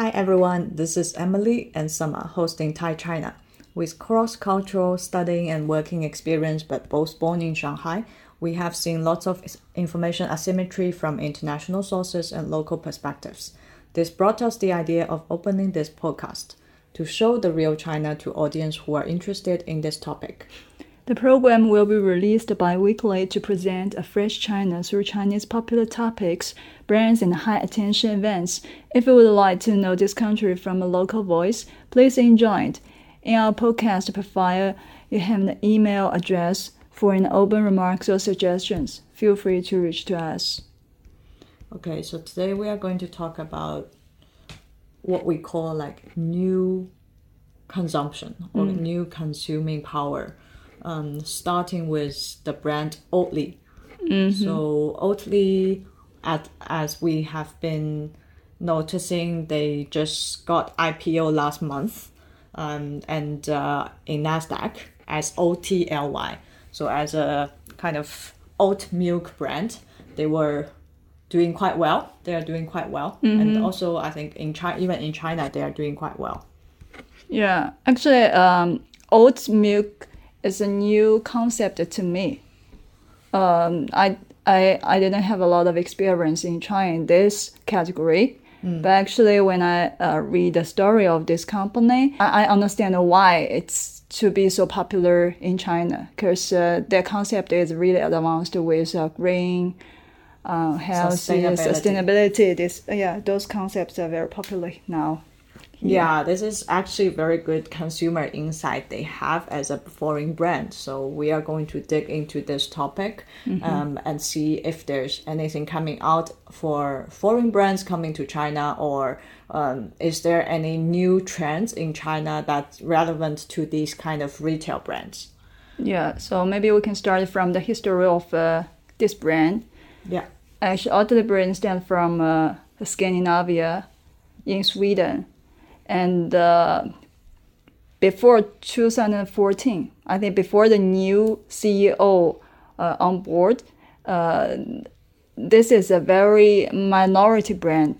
Hi everyone, this is Emily and Summer hosting Thai China. With cross cultural studying and working experience, but both born in Shanghai, we have seen lots of information asymmetry from international sources and local perspectives. This brought us the idea of opening this podcast to show the real China to audience who are interested in this topic. The program will be released bi-weekly to present a fresh China through Chinese popular topics, brands, and high attention events. If you would like to know this country from a local voice, please enjoy it. In our podcast profile, you have an email address for an open remarks or suggestions. Feel free to reach to us. Okay, so today we are going to talk about what we call like new consumption or mm. new consuming power um, starting with the brand Oatly. So Oatly, at, as we have been noticing, they just got IPO last month, um, and uh, in Nasdaq as OTLY. So as a kind of oat milk brand, they were doing quite well. They are doing quite well, and also I think in China, even in China, they are doing quite well. Yeah, actually, um, oat milk is a new concept to me. Um, I, I, I didn't have a lot of experience in trying this category, but actually, when I uh, read the story of this company, I, I understand why it's to be so popular in China because uh, their concept is really advanced with uh, green, uh, healthy, Sustainability. sustainability. This, yeah, those concepts are very popular now. Yeah, this is actually very good consumer insight they have as a foreign brand. So we are going to dig into this topic um, and see if there's anything coming out for foreign brands coming to China, or um, is there any new trends in China that's relevant to these kind of retail brands? Yeah, so maybe we can start from the history of uh, this brand. Yeah. Actually, all the brand stands from uh, Scandinavia in Sweden. And uh, before 2014, I think before the new CEO uh, on board, uh, this is a very minority brand.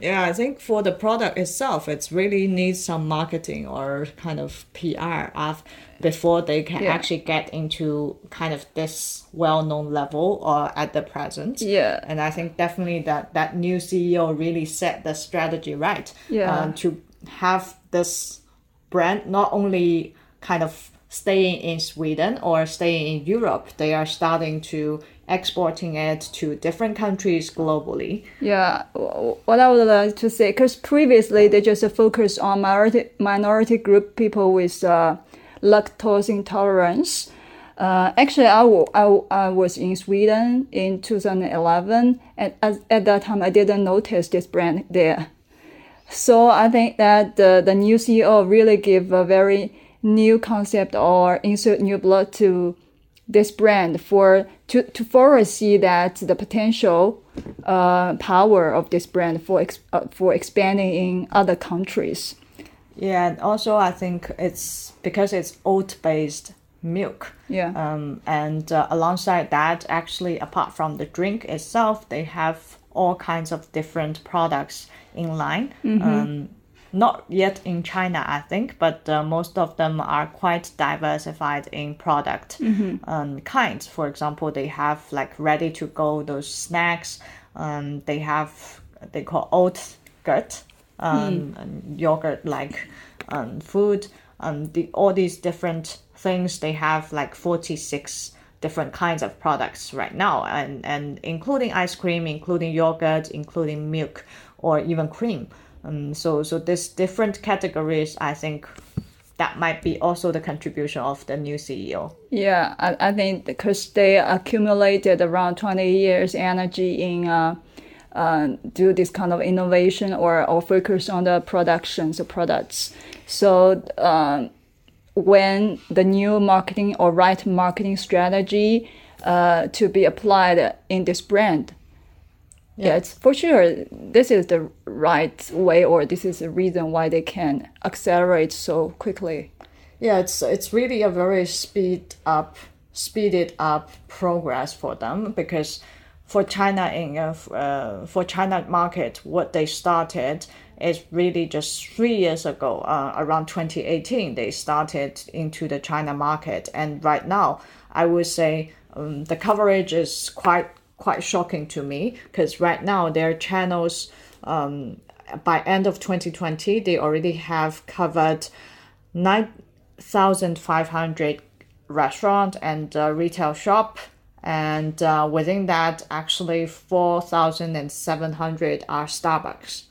Yeah, I think for the product itself, it's really needs some marketing or kind of PR of before they can Yeah. actually get into kind of this well-known level or at the present. Yeah. And I think definitely that that new CEO really set the strategy right. Yeah. um, to have this brand not only kind of staying in Sweden or staying in Europe, they are starting to exporting it to different countries globally. Yeah, what I would like to say, because previously they just focused on minority minority group people with uh, lactose intolerance. Uh, actually, I, I, I was in Sweden in 2011, and at, at that time I didn't notice this brand there. So I think that the, the new CEO really give a very new concept or insert new blood to this brand for to, to foresee that the potential uh, power of this brand for ex, uh, for expanding in other countries. Yeah, and also I think it's because it's oat based milk. Yeah. Um, and uh, alongside that, actually, apart from the drink itself, they have all kinds of different products in line. Um, not yet in China, I think, but uh, most of them are quite diversified in product um, kinds. For example, they have like ready to go those snacks. Um, they have they call oat gut, um, and yogurt like um, food. Um, the, all these different things they have like forty six different kinds of products right now, and and including ice cream, including yogurt, including milk, or even cream. Um, so so this different categories, I think that might be also the contribution of the new CEO. Yeah, I, I think because they accumulated around 20 years energy in uh, uh, do this kind of innovation or, or focus on the productions of products. So um, when the new marketing or right marketing strategy uh, to be applied in this brand, yeah. it's for sure this is the right way or this is the reason why they can accelerate so quickly. Yeah, it's it's really a very speed up, speeded up progress for them because for China in uh, uh, for China market, what they started is really just three years ago, uh, around 2018, they started into the China market. And right now, I would say um, the coverage is quite quite shocking to me because right now their channels um, by end of 2020 they already have covered 9500 restaurant and uh, retail shop and uh, within that actually 4700 are starbucks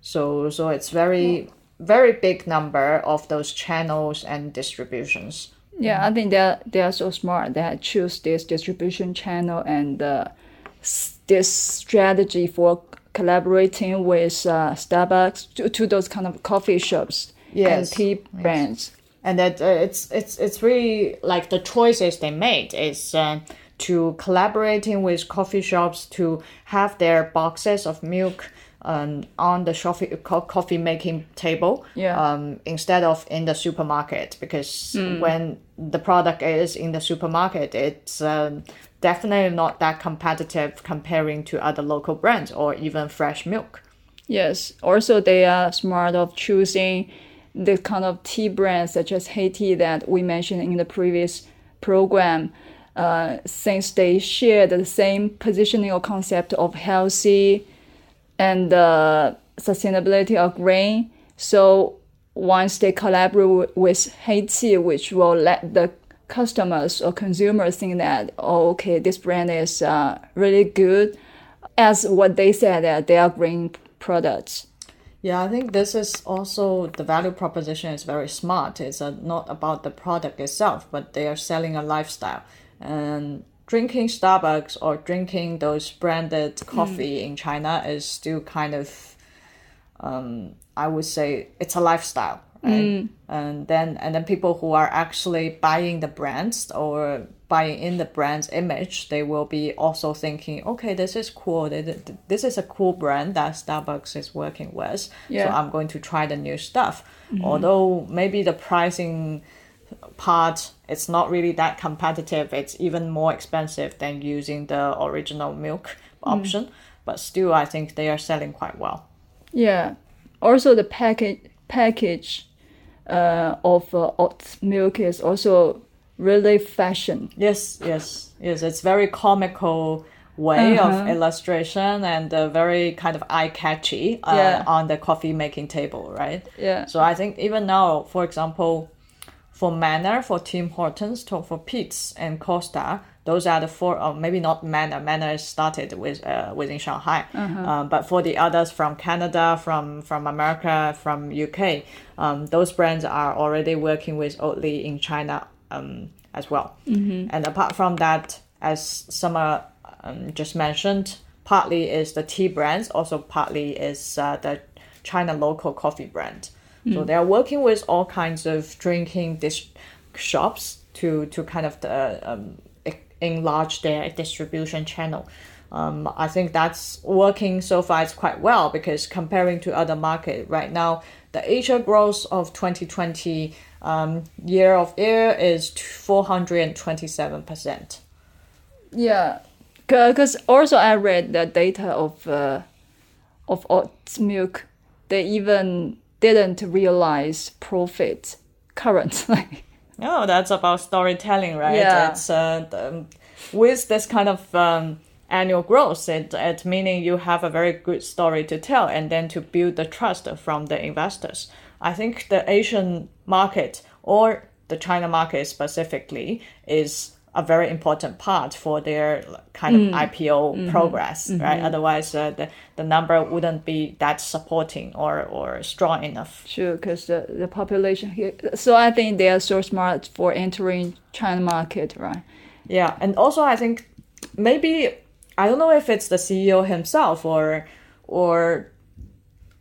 so so it's very very big number of those channels and distributions Yeah, I think they're they are so smart. They choose this distribution channel and uh, this strategy for collaborating with uh, Starbucks to, to those kind of coffee shops and Yes, tea brands. and that uh, it's it's it's really like the choices they made is uh, to collaborating with coffee shops to have their boxes of milk um, on the coffee coffee making table Yeah. um, instead of in the supermarket because when the product is in the supermarket it's um, definitely not that competitive comparing to other local brands or even fresh milk Yes. Also, they are smart of choosing the kind of tea brands such as HeyTea that we mentioned in the previous program. Uh, since they share the same positioning or concept of healthy and uh, sustainability of grain, so once they collaborate wi- with HeyTea, which will let the customers or consumers think that oh, okay, this brand is uh, really good, as what they said that they are green products. Yeah, I think this is also the value proposition is very smart. It's uh, not about the product itself, but they are selling a lifestyle. And drinking Starbucks or drinking those branded coffee in China is still kind of, um, I would say, it's a lifestyle, right? Mm. And then and then people who are actually buying the brands or buying in the brand's image, they will be also thinking, okay, this is cool. Th- th- This is a cool brand that Starbucks is working with. So I'm going to try the new stuff. Mm-hmm. Although maybe the pricing part it's not really that competitive. It's even more expensive than using the original milk mm. option. But still, I think they are selling quite well. Yeah. Also, the package package uh, of uh, oat milk is also really fashion. Yes, yes, yes. It's very comical way Uh-huh. of illustration and uh, very kind of eye catchy uh, Yeah. on the coffee making table, right? Yeah. So I think even now, for example, for Manner, for Tim Hortons, to, for Peet's and Costa, those are the four. Or maybe not Manner. Manner started with uh, within Shanghai, um, but for the others from Canada, from from America, from UK, um, those brands are already working with Oatly in China um, as well. And apart from that, as Summer um, just mentioned, partly is the tea brands, also partly is uh, the China local coffee brand. So they are working with all kinds of drinking dis- shops to to kind of the, um, e- enlarge their distribution channel. Um, I think that's working so far. It's quite well because comparing to other market right now, the Asia growth of 2020 um, year of year is 427 percent. Yeah. Because also I read the data of uh, of oat milk. They even didn't realize profit currently. Oh, that's about storytelling, right? Yeah. It's uh, the, with this kind of um, annual growth, it, it meaning you have a very good story to tell, and then to build the trust from the investors. I think the Asian market or the China market specifically is a very important part for their kind of IPO progress, right? Otherwise, uh, the, the number wouldn't be that supporting or, or strong enough. Sure, because the, the population here. So I think they are so smart for entering China market, right? Yeah, and also I think maybe I don't know if it's the CEO himself or or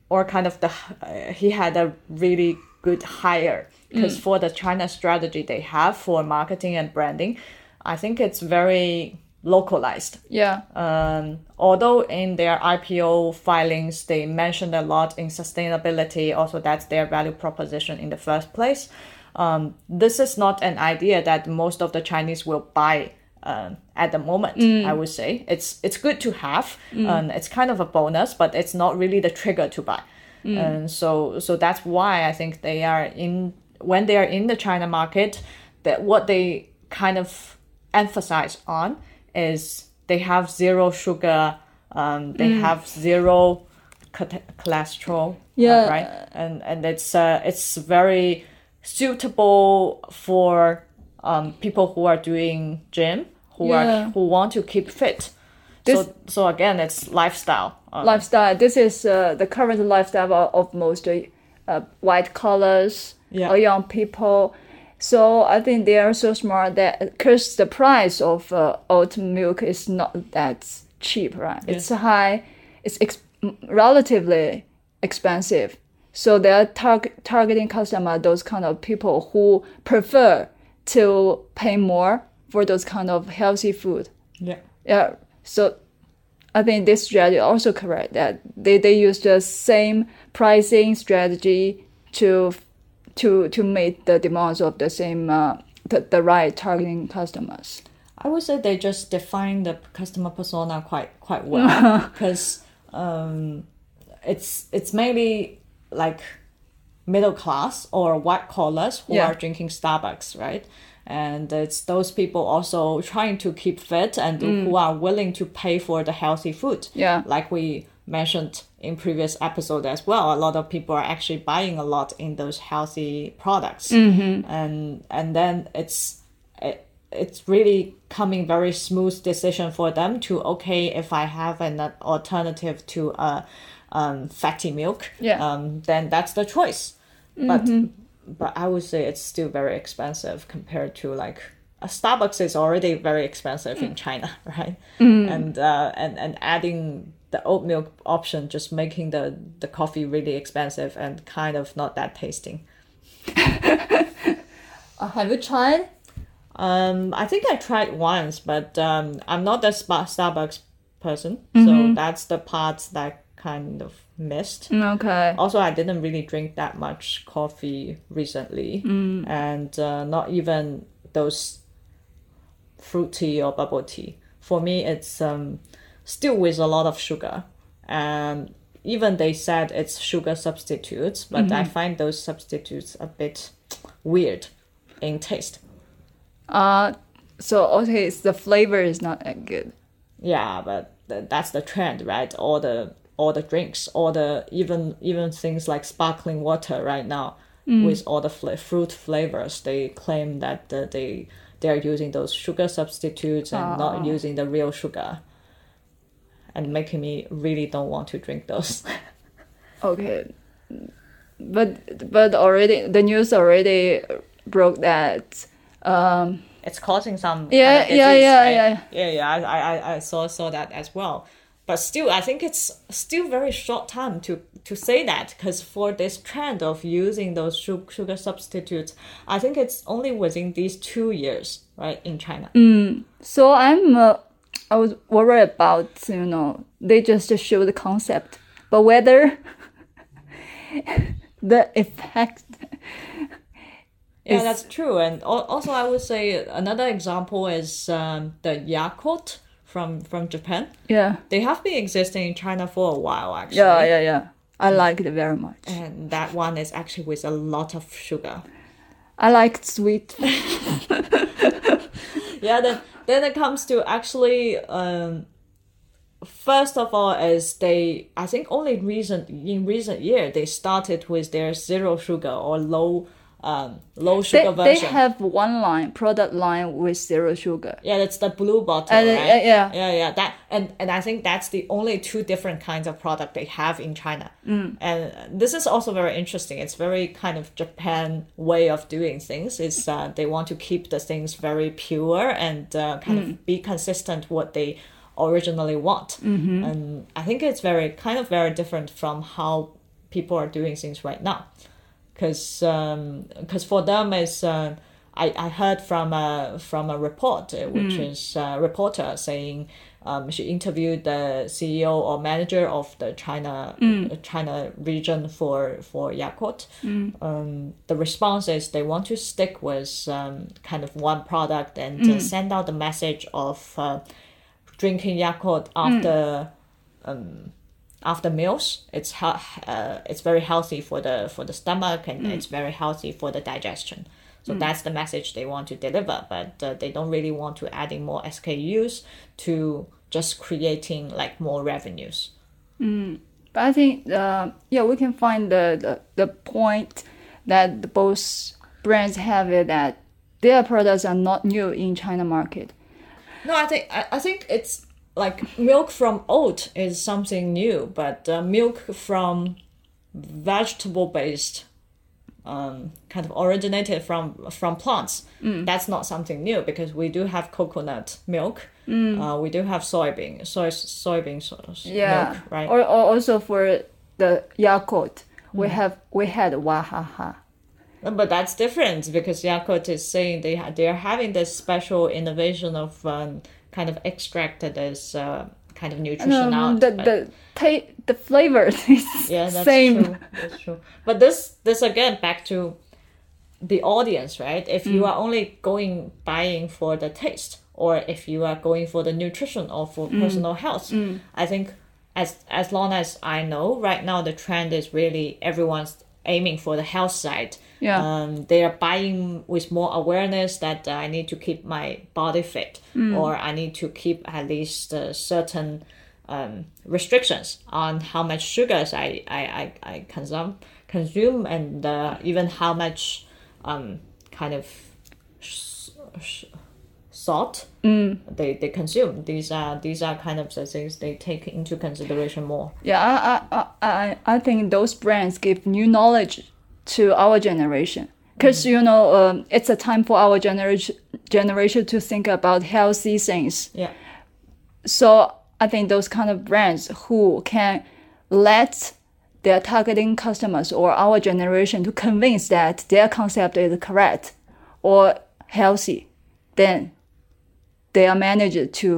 or kind of the uh, he had a really good hire because for the China strategy they have for marketing and branding, I think it's very localized. Yeah. Um, although in their IPO filings they mentioned a lot in sustainability, also that's their value proposition in the first place. Um, this is not an idea that most of the Chinese will buy um, at the moment. I would say it's it's good to have, and it's kind of a bonus, but it's not really the trigger to buy. and so so that's why I think they are in when they are in the China market that what they kind of emphasize on is they have zero sugar, um, they have zero cho- cholesterol, uh, Yeah. right, and and it's uh, it's very suitable for um, people who are doing gym who Yeah. are who want to keep fit. This- so so again, it's lifestyle. Um, lifestyle. This is uh, the current lifestyle of, of most uh, white collars Yeah. or young people. So I think they are so smart that because the price of uh, oat milk is not that cheap, right? It's high. It's ex- relatively expensive. So they're tar- targeting customer those kind of people who prefer to pay more for those kind of healthy food. yeah. Yeah. So I think this strategy also correct that they, they use the same pricing strategy to to to meet the demands of the same uh, the, the right targeting customers. I would say they just define the customer persona quite quite well because um, it's it's mainly like middle class or white collars who Yeah. are drinking Starbucks, right? And it's those people also trying to keep fit and who are willing to pay for the healthy food. Yeah. Like we mentioned in previous episode as well, a lot of people are actually buying a lot in those healthy products. And and then it's it, it's really coming very smooth decision for them to okay if I have an alternative to uh, um, fatty milk, Yeah. um, then that's the choice. But but I would say it's still very expensive compared to like a Starbucks is already very expensive in China, right? And uh, and and adding the oat milk option just making the the coffee really expensive and kind of not that tasting. Uh, have you tried? Um, I think I tried once, but um, I'm not a Spa- Starbucks person, Mm-hmm. so that's the part that kind of missed. Mm, Okay. Also, I didn't really drink that much coffee recently, and uh, not even those fruit tea or bubble tea. For me, it's um, still with a lot of sugar, and even they said it's sugar substitutes, but I find those substitutes a bit weird in taste. Uh so okay, it's the flavor is not that good. Yeah, but th- that's the trend, right? All the all the drinks, all the even even things like sparkling water right now with all the fla- fruit flavors, they claim that uh, they they are using those sugar substitutes and not using the real sugar, and making me really don't want to drink those. Okay. But but already the news already broke that um it's causing some Yeah, kind of yeah, yeah, right? yeah. yeah yeah I, I I- I saw saw that as well but still i think it's still very short time to to say that because for this trend of using those sugar substitutes i think it's only within these two years right in china So I'm, uh, I was worried about you know they just show the concept, but whether the effect. yeah that's true and also i would say another example is um, the yakult from from japan Yeah, they have been existing in china for a while actually yeah, yeah, yeah. I like it very much. and that one is actually with a lot of sugar I like sweet. yeah then then it comes to actually um first of all is they i think only recent in recent year they started with their zero sugar or low um low sugar they version They have one line product line with zero sugar. yeah that's the blue bottle And, uh, right yeah. yeah yeah that and and i think that's the only two different kinds of product they have in china Mm. and this is also very interesting it's very kind of japan way of doing things is uh, they want to keep the things very pure and uh, kind Mm. of be consistent what they originally want Mm-hmm. and i think it's very kind of very different from how people are doing things right now because because for them is uh, I, I heard from a from a report uh, which is a reporter saying um, she interviewed the CEO or manager of the China uh, China region for for Yakult. Um, the response is they want to stick with um, kind of one product and uh, send out the message of uh, drinking Yakult after um, after meals. It's uh, it's very healthy for the for the stomach and it's very healthy for the digestion. So that's the message they want to deliver, but uh, they don't really want to adding more SKUs to just creating like more revenues. But I think, uh, yeah, we can find the, the, the point that both brands have it that their products are not new in China market. No, I think I, I think it's like milk from oat is something new, but uh, milk from vegetable based um, kind of originated from from plants. That's not something new because we do have coconut milk. Uh, we do have soybean soy soybean so- Yeah, milk, right? Or, or also for the Yakult, we have we had Wahaha. But that's different because Yakult is saying they ha- they are having this special innovation of um, kind of extracted this uh, kind of nutrition Um, out. the the ta- the flavor is yeah, that's same. true. That's true. But this this again back to the audience, right? If you are only going buying for the taste, or if you are going for the nutrition or for personal health, I think as as long as I know, right now the trend is really everyone's aiming for the health side. Yeah. Um, they are buying with more awareness that uh, I need to keep my body fit, or I need to keep at least uh, certain um, restrictions on how much sugars I, I, I, I consume consume and uh, even how much um, kind of sh- sh- salt they, they consume. These are these are kind of the things they take into consideration more. Yeah, I, I, I, I think those brands give new knowledge to our generation. Because, you know, um, it's a time for our generation generation to think about healthy things. Yeah. So I think those kind of brands who can let their targeting customers or our generation to convince that their concept is correct or healthy, then they are managed to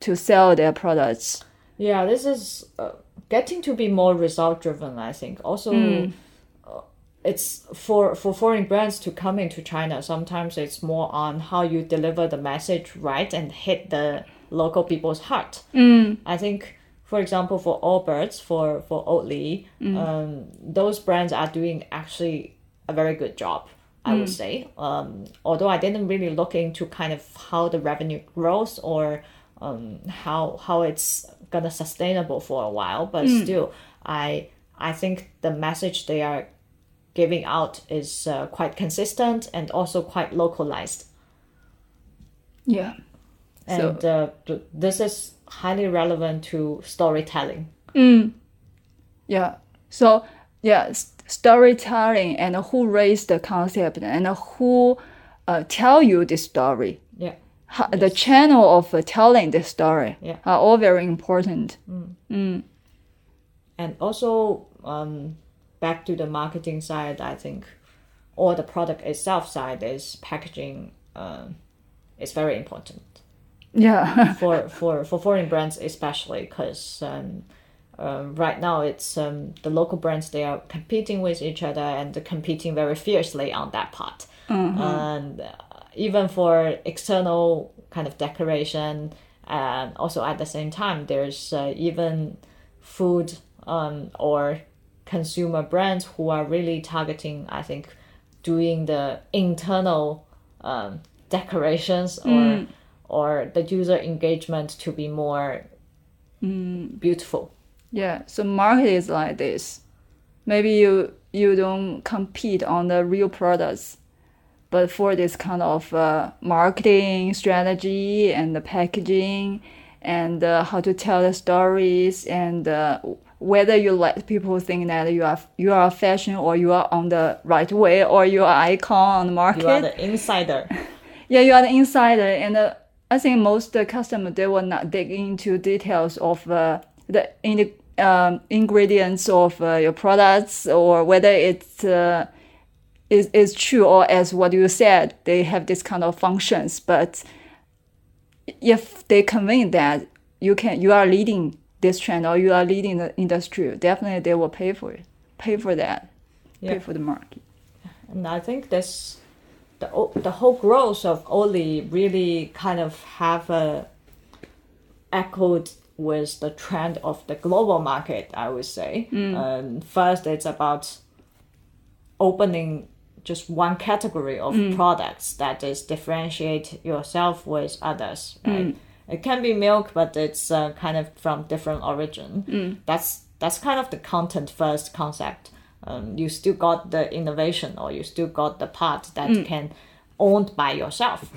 to sell their products. Yeah, this is uh, getting to be more result driven. I think also. uh, It's for for foreign brands to come into China. Sometimes it's more on how you deliver the message right and hit the local people's heart. I think, for example, for Allbirds, for for Oatly, um, those brands are doing actually a very good job. I would say. Um, although I didn't really look into kind of how the revenue grows or um, how how it's gonna sustainable for a while, but still, I I think the message they are giving out is uh, quite consistent and also quite localized. Yeah. So- And uh, th- this is highly relevant to storytelling. Yeah. So yeah, storytelling and who raised the concept and who uh, tell you the story. Yeah. How, The channel of uh, telling the story Yeah. are all very important. And also, um, back to the marketing side, I think, or the product itself side is packaging. Um, is very important. Yeah. for for for foreign brands especially because um, um, right now it's um, the local brands they are competing with each other and competing very fiercely on that part. And uh, even for external kind of decoration and also at the same time there's uh, even food um, or consumer brands who are really targeting i think doing the internal um, decorations or or the user engagement to be more beautiful yeah. So market is like this. Maybe you you don't compete on the real products, but for this kind of uh, marketing strategy and the packaging and uh, how to tell the stories and uh, whether you let people think that you are you are fashion or you are on the right way or you are icon on the market. you are the insider Yeah, you are the insider, and uh, I think most uh, customers they will not dig into details of uh, the in the, um, ingredients of uh, your products or whether it's uh, is is true or as what you said they have this kind of functions. But if they convince that you can you are leading this trend or you are leading the industry, definitely they will pay for it, pay for that, Yeah. pay for the market. and i think this the, the whole growth of Oatly really kind of have a echoed with the trend of the global market. I would say. Um, first, it's about opening just one category of products that is differentiate yourself with others right? It can be milk but it's uh, kind of from different origin. That's that's kind of the content first concept. Um, you still got the innovation or you still got the part that can owned by yourself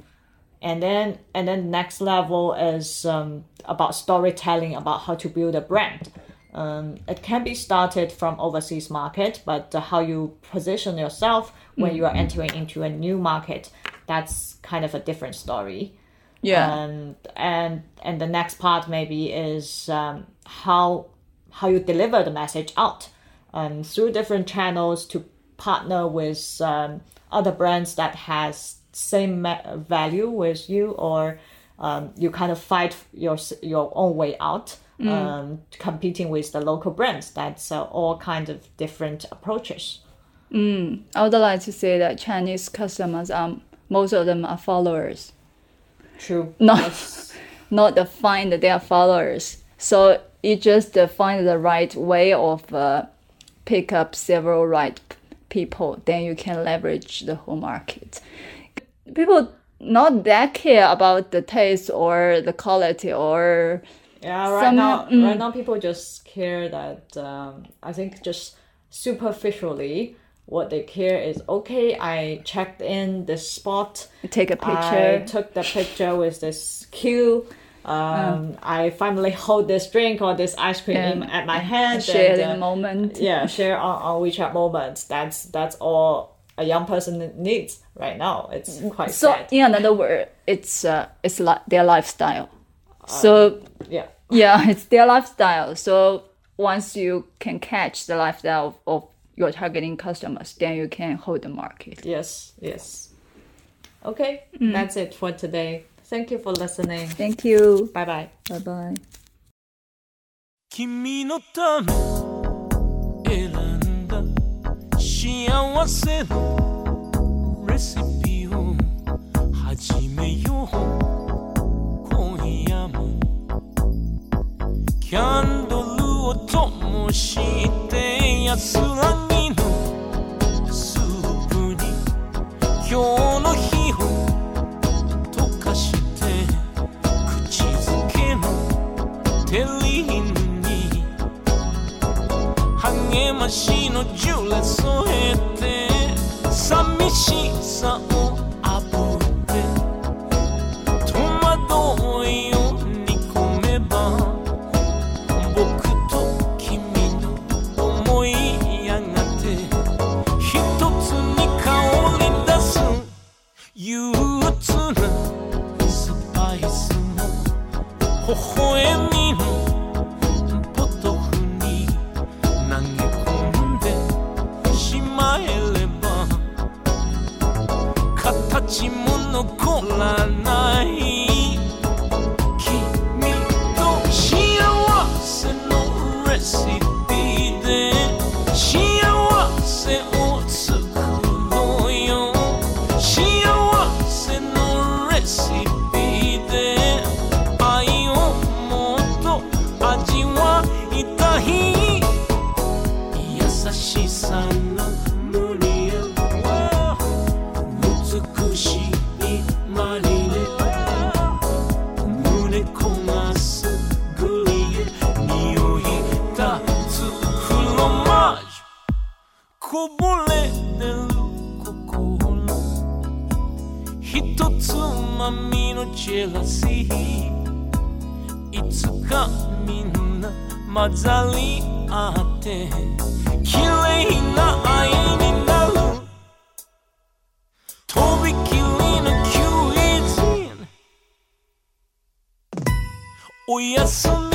and then and then next level is um, about storytelling about how to build a brand. Um, it can be started from overseas market but uh, how you position yourself when you are entering into a new market that's kind of a different story. Yeah. and and and the next part maybe is um, how how you deliver the message out um, through different channels to partner with um, other brands that has same value with you or um, you kind of fight your your own way out um, competing with the local brands. That's uh, all kinds of different approaches. I would like to say that Chinese customers are most of them are followers, true. Not not the find their followers. So you just find the right way of uh, pick up several right people, then you can leverage the whole market. People not that care about the taste or the quality or Yeah, right Some- now, mm. right now people just care that um, I think just superficially what they care is okay. I checked in this spot. take a picture. I took the picture with this queue. Um, I finally hold this drink or this ice cream And at my hand. share and, the uh, moment. yeah, share on, on WeChat moments. That's that's all a young person needs right now. It's mm, quite So sad. in another word, it's uh, it's like their lifestyle. Uh, so Yeah. yeah, it's their lifestyle. So once you can catch the lifestyle of, of your targeting customers, then you can hold the market. Yes. Yes. Okay, mm. that's it for today. Thank you for listening. Thank you. Bye bye. Bye bye. せのレシピを始めよう。今夜もキャンドルを灯して安らぎのスープに今日の日を溶かして口づけのテリーヌに bacino giù le sue tette, sa mi sa un jealousy. It's coming, mazali ate. Kirei na ai ni naru. Oyasumi.